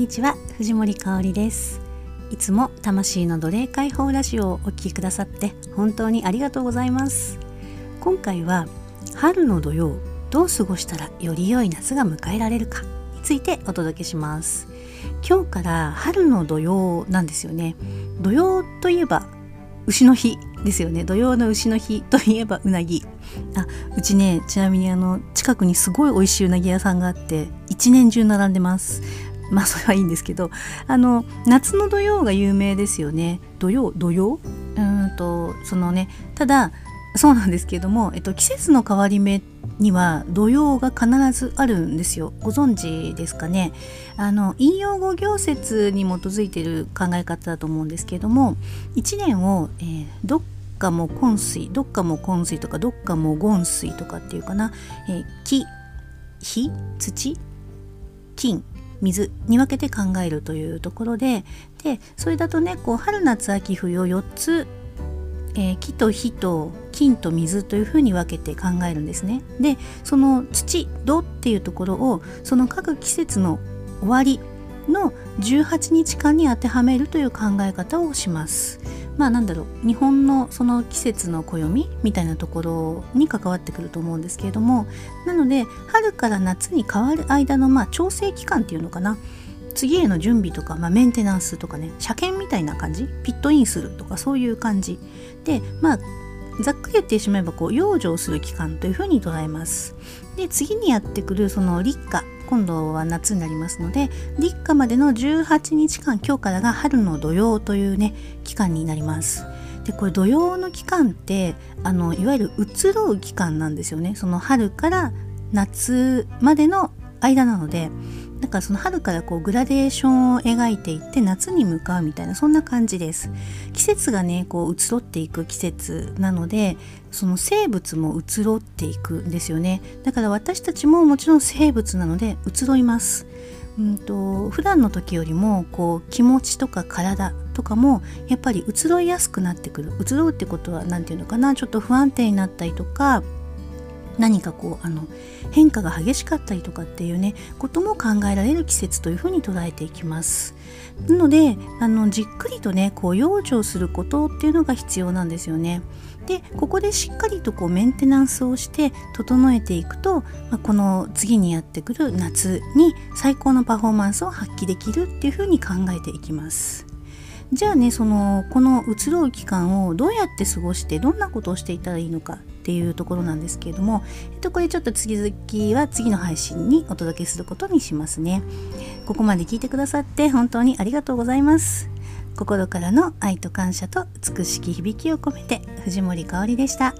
にちは藤森香里です。いつも魂の奴隷解放ラジオをお聴きくださって本当にありがとうございます。今回は春の土曜どう過ごしたらより良い夏が迎えられるかについてお届けします。今日から春の土曜なんですよね。土曜といえば牛の日ですよね。土曜の牛の日といえばうなぎ。あうちねちなみにあの近くにすごい美味しいうなぎ屋さんがあって一年中並んでます。まあそれはいいんですけどあの夏の土曜が有名ですよね。土曜？土曜？うんとそのねただそうなんですけども、えっと、季節の変わり目には土曜が必ずあるんですよ。ご存知ですかね？あの引用語行説に基づいている考え方だと思うんですけども1年を、えー、どっかも今水どっかも今水とかどっかもゴン水とかっていうかな、えー、木火土金水に分けて考えるというところででそれだとねこう春夏秋冬を4つ、えー、木と火と金と水というふうに分けて考えるんですね。でその土土っていうところをその各季節の終わりの18日間に当てはめるという考え方をします。まあなんだろう。日本のその季節の暦みたいなところに関わってくると思うんですけれどもなので春から夏に変わる間のまあ調整期間っていうのかな。次への準備とか、まあ、メンテナンスとかね車検みたいな感じ？ピットインするとかそういう感じ。でまあざっくり言ってしまえばこう養生する期間というふうに捉えます。で次にやってくるその立夏。今度は夏になりますので立夏までの18日間今日からが春の土用というね期間になります。でこれ土用の期間ってあのいわゆる移ろう期間なんですよねその春から夏までの間なのでだかその春からこうグラデーションを描いていって夏に向かうみたいなそんな感じです。季節がねこう移ろっていく季節なのでその生物も移ろっていくんですよね。だから私たちももちろん生物なので移ろいます。うんと普段の時よりもこう気持ちとか体とかもやっぱり移ろいやすくなってくる。移ろうってことは何て言うのかなちょっと不安定になったりとか何かこうあの変化が激しかったりとかっていうねことも考えられる季節というふうに捉えていきます。なのであのじっくりとねこう養生することっていうのが必要なんですよね。でここでしっかりとこうメンテナンスをして整えていくと、まあ、この次にやってくる夏に最高のパフォーマンスを発揮できるっていうふうに考えていきます。じゃあねそのこの移ろう期間をどうやって過ごしてどんなことをしていたらいいのかっていうところなんですけれども、えっと、これちょっと次々は次の配信にお届けすることにしますね。ここまで聞いてくださって本当にありがとうございます。心からの愛と感謝と美しき響きを込めて藤森かおりでした。